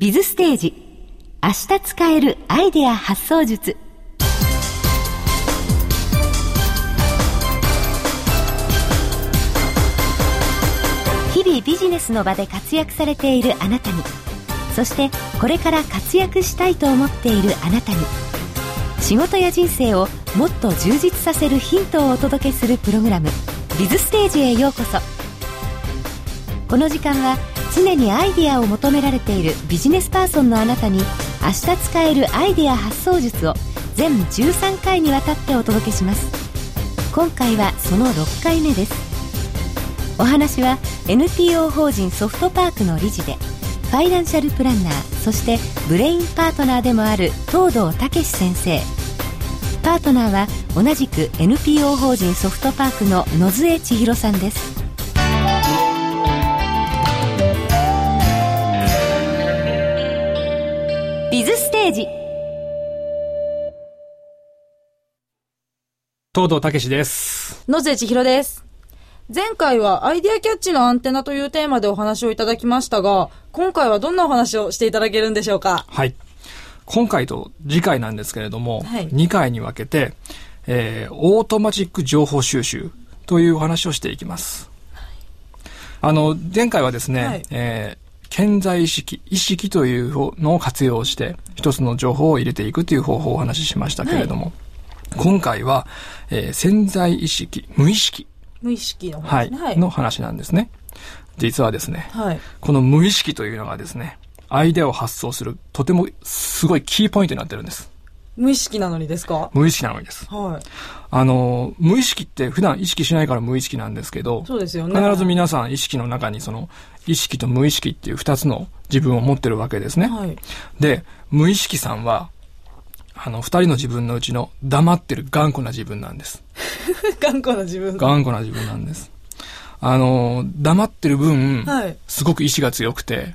ビズステージ。明日使えるアイデア発想術。日々ビジネスの場で活躍されているあなたに。そしてこれから活躍したいと思っているあなたに。仕事や人生をもっと充実させるヒントをお届けするプログラム「ビズステージへようこそ」この時間は常にアイデアを求められているビジネスパーソンのあなたに明日使えるアイデア発想術を全13回にわたってお届けします。今回はその6回目です。お話は NPO 法人ソフトパークの理事でファイナンシャルプランナーそしてブレインパートナーでもある東堂武先生。パートナーは同じく NPO 法人ソフトパークの野津江千尋さんです。ージ東堂武です。野瀬千尋です。前回はアイデアキャッチのアンテナというテーマでお話をいただきましたが、今回はどんなお話をしていただけるんでしょうか？はい。今回と次回なんですけれども、はい2回に分けて、えー、オートマチック情報収集というお話をしていきます。あの、前回はですね、はいえー潜在意識、意識というのを活用して、一つの情報を入れていくという方法をお話ししましたけれども、今回は、えー潜在意識、無意識、無意識のはい、方ですね。はい。の話なんですね。実はですね、はい。この無意識というのがですね、アイデアを発想する、とてもすごいキーポイントになってるんです。無意識なのにですか？無意識なのにです。はい。あの、無意識って普段意識しないから無意識なんですけど、そうですよね。必ず皆さん意識の中にその、意識と無意識っていう二つの自分を持ってるわけですね。はい。で、無意識さんは、あの、二人の自分のうちの黙ってる頑固な自分なんです。頑固な自分。頑固な自分なんです。あの、黙ってる分、はい。すごく意志が強くて、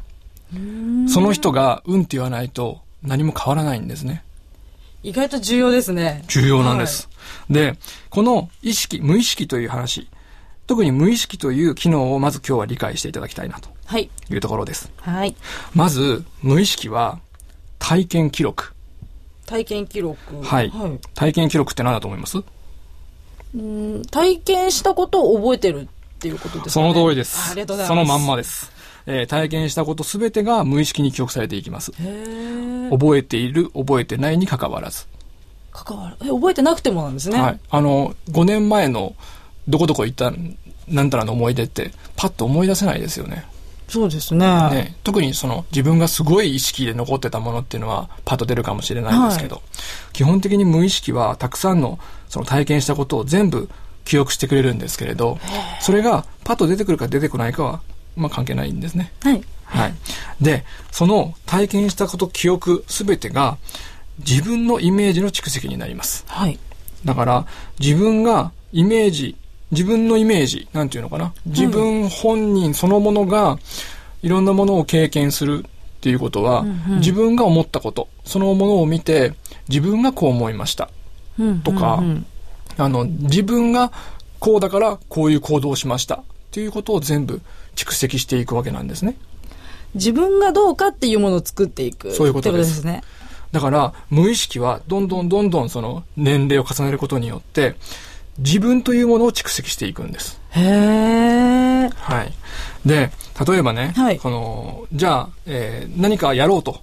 その人がうんって言わないと何も変わらないんですね。意外と重要ですね。重要なんです。で、この意識、無意識という話、特に無意識という機能をまず今日は理解していただきたいなとはい。いうところです。はい。まず、無意識は体験記録。体験記録。はい。はい。体験記録って何だと思います？うん体験したことを覚えてるっていうことですか、そね、の通りです。ありがとうございます。そのまんまです。えー体験したことすべてが無意識に記憶されていきます。覚えている、覚えてないに関わらず。関わる。え、覚えてなくてもなんですね。はい。あの、5年前のどこどこ行ったなんたらの思い出って、パッと思い出せないですよね。そうですね。ね、特にその自分がすごい意識で残ってたものっていうのはパッと出るかもしれないですけど、基本的に無意識はたくさんのその体験したことを全部記憶してくれるんですけれど、それがパッと出てくるか出てこないかは、まあ関係ないんですね。はい。はい。で、その体験したこと、記憶すべてが自分のイメージの蓄積になります。はい。だから、自分がイメージ、自分のイメージ、なんていうのかな？自分本人そのものが、いろんなものを経験するっていうことは、自分が思ったこと、そのものを見て、自分がこう思いました。とか、あの、自分がこうだからこういう行動をしました。っていうことを全部蓄積していくわけなんですね。自分がどうかっていうものを作っていく。そういうことですですね。だから、無意識はどんどんどんどんその年齢を重ねることによって、自分というものを蓄積していくんです。へー。はい。で、例えばね、はいこの、じゃあ、えー何かやろうと。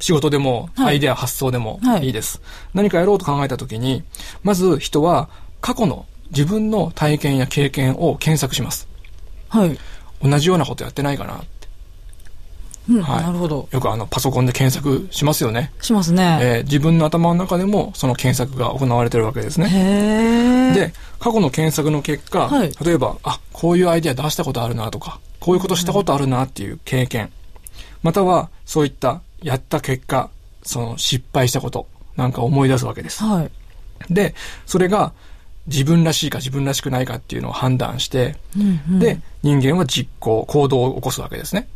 仕事でも、はいアイデア発想でもはいいいです。何かやろうと考えたときに、まず人は過去の自分の体験や経験を検索します。はい。同じようなことやってないかなって。うん、はいなるほど。よくあの、パソコンで検索しますよね。しますね。えー自分の頭の中でもその検索が行われてるわけですね。で、過去の検索の結果、はい例えば、あ、こういうアイデア出したことあるなとか、こういうことしたことあるなっていう経験、または、そういった、やった結果、その失敗したこと、なんか思い出すわけです。はい。で、それが、自分らしいか自分らしくないかっていうのを判断して、うんうん、で、人間は実行、行動を起こすわけですね。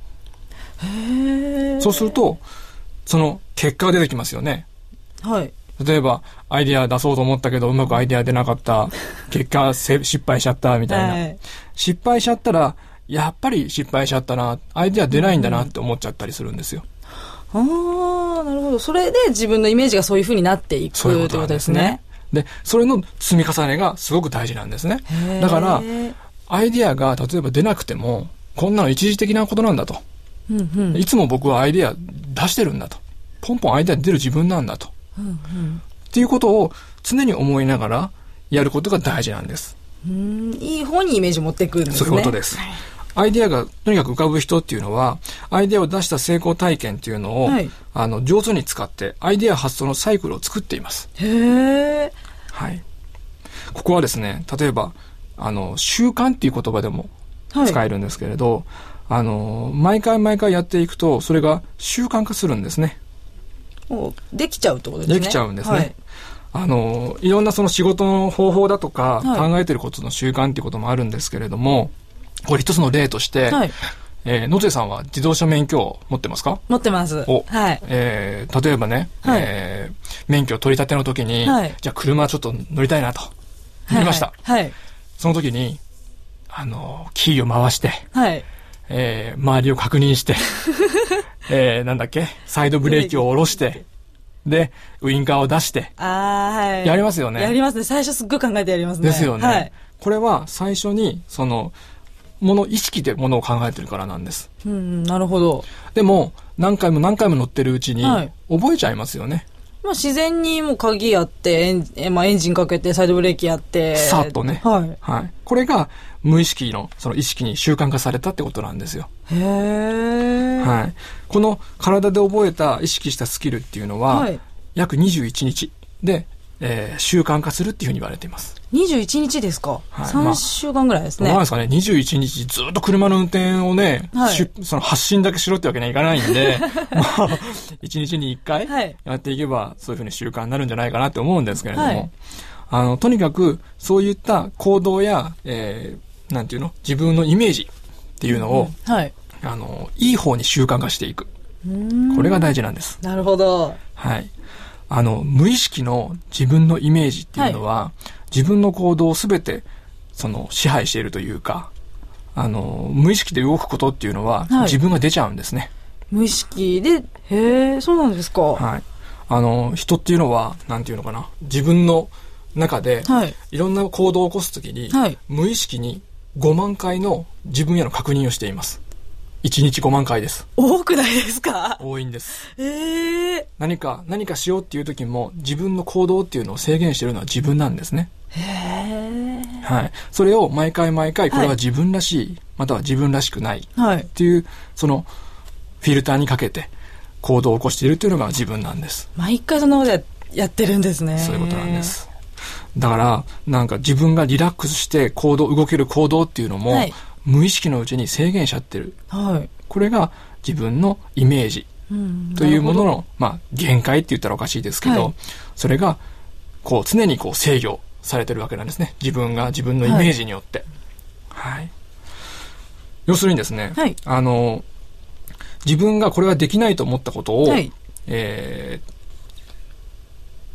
そうすると、その結果が出てきますよね。はい。例えば、アイデア出そうと思ったけど、うまくアイデア出なかった。結果、せ 失敗しちゃった、みたいな。はい失敗しちゃったら、やっぱり失敗しちゃったな、アイデア出ないんだなって思っちゃったりするんですよ。ああ、なるほど。それで自分のイメージがそういう風になっていくそういうことですね。で、それの積み重ねがすごく大事なんですね。だから、アイデアが例えば出なくても、こんなの一時的なことなんだと。うんうん。いつも僕はアイデア出してるんだと。ポンポンアイデア出る自分なんだと。っていうことを常に思いながらやることが大事なんです。うんいい方にイメージ持っていくんですね。そういうことです。アイデアがとにかく浮かぶ人っていうのは、アイデアを出した成功体験っていうのを、はいあの、上手に使って、アイデア発想のサイクルを作っています。へえ。はい。ここはですね、例えば、あの、習慣っていう言葉でもはい。使えるんですけれど、あの、毎回毎回やっていくと、それが習慣化するんですね。できちゃうってことですね。できちゃうんですね。はいあの、いろんなその仕事の方法だとか、はい考えてることの習慣っていうこともあるんですけれども、これ一つの例として、はい。えー野瀬さんは自動車免許を持ってますか？持ってます。おはい。えー例えばね、はいえー免許取り立ての時に、はいじゃあ車ちょっと乗りたいなと。乗りました。はい。その時に、あの、キーを回して、はい。えー周りを確認して、えーなんだっけサイドブレーキを下ろして、で、ウインカーを出して、ああ、はい。やりますよねやりますね。最初すっごい考えてやりますね。ですよね。はい。これは最初に、その、もの、意識でものを考えてるからなんです。うんうん、なるほど。でも、何回も何回も乗ってるうちにはい、覚えちゃいますよね。まあ自然にもう鍵やって、エン,え、まあ、エンジンかけて、サイドブレーキやって。さっとねはい。はい。これが、無意識の、その意識に習慣化されたってことなんですよ。へえ。はい。この体で覚えた、意識したスキルっていうのは、はい。約21日で、えー習慣化するっていうふうに言われています。21日ですか？はいまあ3週間ぐらいですね。どうなんですかね ?21 日ずっと車の運転をね、はいその発信だけしろってわけにはいかないんで、まあ、1日に1回はいやっていけば、そういうふうに習慣になるんじゃないかなって思うんですけれども、はいあの、とにかく、そういった行動や、えー、なんていうの？自分のイメージっていうのを、はい。あの、いい方に習慣化していく。これが大事なんです。なるほど。はい。あの、無意識の自分のイメージっていうのは、自分の行動をすべて、その、支配しているというか、あの、無意識で動くことっていうのは、はい自分が出ちゃうんですね。無意識で、へえ、そうなんですか。ははい。あの、人っていうのは、なんていうのかな、自分の中で、い。いろんな行動を起こすときに、はい無意識に5万回の自分への確認をしています。1日5万回です。多くないですか？多いんです。へえ。何か、何かしようっていう時も、自分の行動っていうのを制限してるのは自分なんですね。はい。それを毎回毎回、これははい自分らしい、または自分らしくないっはい。ていう、その、フィルターにかけて行動を起こしているというのが自分なんです。毎回そんなことややってるんですね。そういうことなんで。す。だから、なんか自分がリラックスして行動、動ける行動っていうのも、はい無意識のうちに制限しちゃってる。はい。これが自分のイメージうんというものの、まあ、限界って言ったらおかしいですけど、はいそれが、こう、常にこう制御されてるわけなんですね。自分が自分のイメージによって。はい。要するにですね、はいあの、自分がこれはできないと思ったことを、はいえー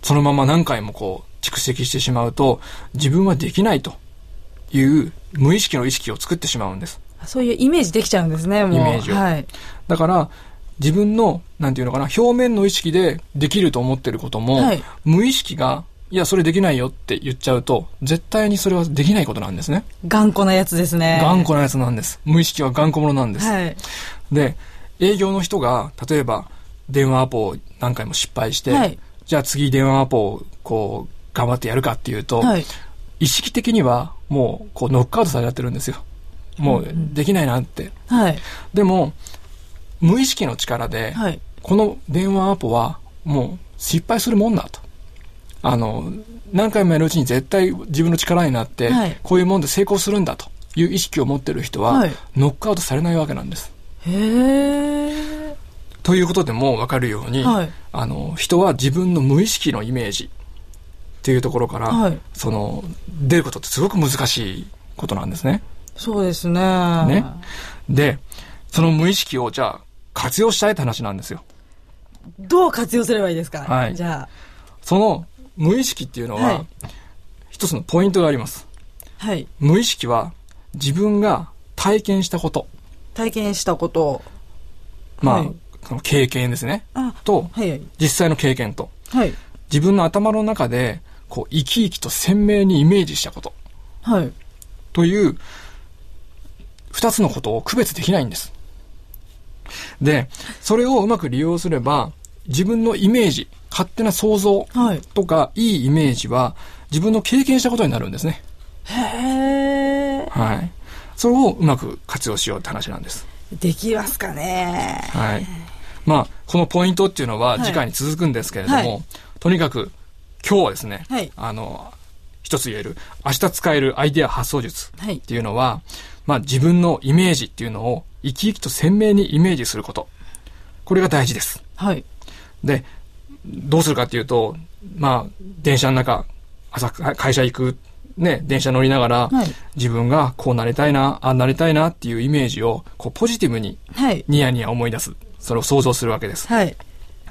そのまま何回もこう蓄積してしまうと、自分はできないという無意識の意識を作ってしまうんです。そういうイメージできちゃうんですね、もう。イメージをはい。だから、自分の、なんていうのかな、表面の意識でできると思ってることも、はい無意識が、いや、それできないよって言っちゃうと、絶対にそれはできないことなんですね。頑固なやつですね。頑固なやつなんです。無意識は頑固者なんです。はい。で、営業の人が、例えば、電話アポを何回も失敗して、はいじゃあ次電話アポを、こう、頑張ってやるかっていうと、はい。意識的には、もう、こう、ノックアウトされちゃってるんですよ。もう、できないなって。はい。でも、無意識の力で、はい。この電話アポはもう失敗するもんだと。あの、何回もやるうちに絶対自分の力になって、はいこういうもんで成功するんだという意識を持ってる人は、はいノックアウトされないわけなんです。へえ。ということでもわかるように、はいあの、人は自分の無意識のイメージっていうところから、はいその、出ることってすごく難しいことなんですね。そうですね。ね。で、その無意識をじゃあ活用したいって話なんですよ。どう活用すればいいですか？はいじゃその無意識っていうのは、はい一つのポイントがあります。あ。はい。無意識は自分が体験したこと。体験したこと。まあ、はいその経験ですね。あ、と、はいはい。実際の経験と、はい。自分の頭の中で、こう、生き生きと鮮明にイメージしたこと。はい。という、二つのことを区別できないんです。で、それをうまく利用すれば、自分のイメージ、勝手な想像はい。とか、いいイメージは、自分の経験したことになるんですね。へー。はい。それをうまく活用しようって話なんです。できますかね。はい。まあ、このポイントっていうのははい次回に続くんですけれども、はいとにかく今日はですね、はいあの、一つ言える、明日使えるアイデア発想術はいっていうのは、まあ自分のイメージっていうのを生き生きと鮮明にイメージすること。これが大事です。はい。で、どうするかっていうと、まあ、電車の中、朝会社行く、ね、電車乗りながら、はい自分がこうなりたいな、ああなりたいなっていうイメージを、こうポジティブにはい。ニヤニヤ思い出す。それを想像するわけです。はい。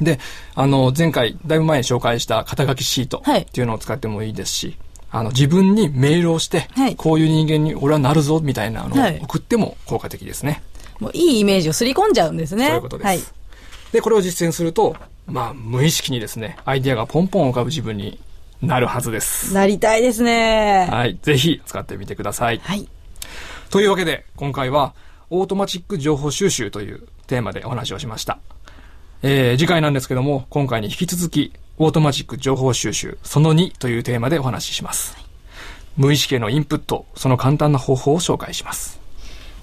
で、あの、前回、だいぶ前に紹介した肩書きシートはいっていうのを使ってもいいですし、あの、自分にメールをして、はいこういう人間に俺はなるぞ、みたいなのはいを送っても効果的ですね。もういいイメージをすり込んじゃうんですね。そういうことです。はい。で、これを実践すると、まあ、無意識にですね、アイデアがポンポン浮かぶ自分になるはずです。なりたいですね。はい。ぜひ使ってみてください。はい。というわけで、今回は、オートマチック情報収集というテーマでお話をしました。えー、次回なんですけども、今回に引き続き、オートマチック情報収集その2というテーマでお話しします。無意識へのインプット、その簡単な方法を紹介します。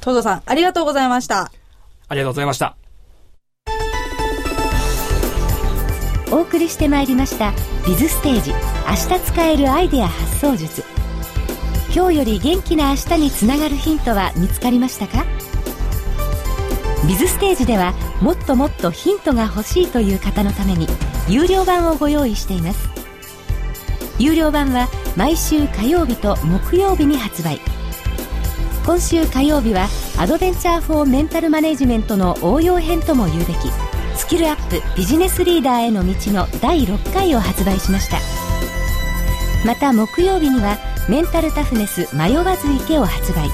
東堂さん、ありがとうございました。ありがとうございました。お送りしてまいりました「ビズステージ。明日使えるアイデア発想術」今日より元気な明日につながるヒントは見つかりましたか？ビズステージではもっともっとヒントが欲しいという方のために有料版をご用意しています。有料版は毎週火曜日と木曜日に発売。今週火曜日はアドベンチャー・フォー・メンタル・マネジメントの応用編とも言うべき。スキルアップビジネスリーダーへの道の第6回を発売しました。また木曜日にはメンタルタフネス迷わず池を発売。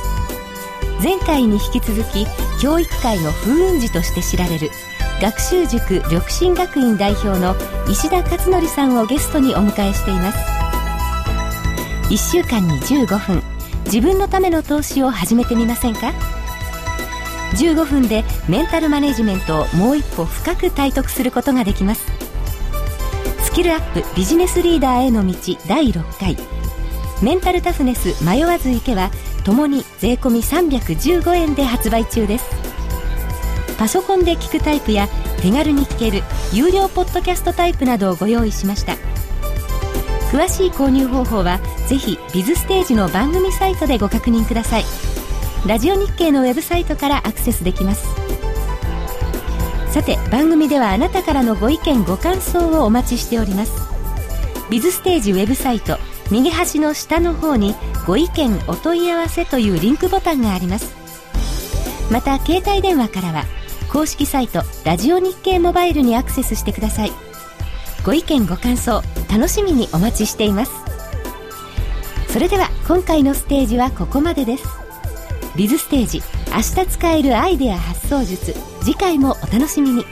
前回に引き続き教育界の風雲児として知られる学習塾緑進学院代表の石田勝則さんをゲストにお迎えしています。1週間に15分。自分のための投資を始めてみませんか？15分でメンタルマネジメントをもう一歩深く体得することができます。スキルアップビジネスリーダーへの道第6回。メンタルタフネス迷わず池はともに税込315円で発売中です。パソコンで聞くタイプや手軽に聞ける有料ポッドキャストタイプなどをご用意しました。詳しい購入方法はぜひビズステージの番組サイトでご確認ください。ラジオ日経のウェブサイトからアクセスできます。さて番組ではあなたからのご意見ご感想をお待ちしております。ビズステージウェブサイト右端の下の方にご意見お問い合わせというリンクボタンがあります。また携帯電話からは公式サイトラジオ日経モバイルにアクセスしてください。ご意見ご感想楽しみにお待ちしています。それでは今回のステージはここまでです。ビズステージ明日使えるアイデア発想術次回もお楽しみに。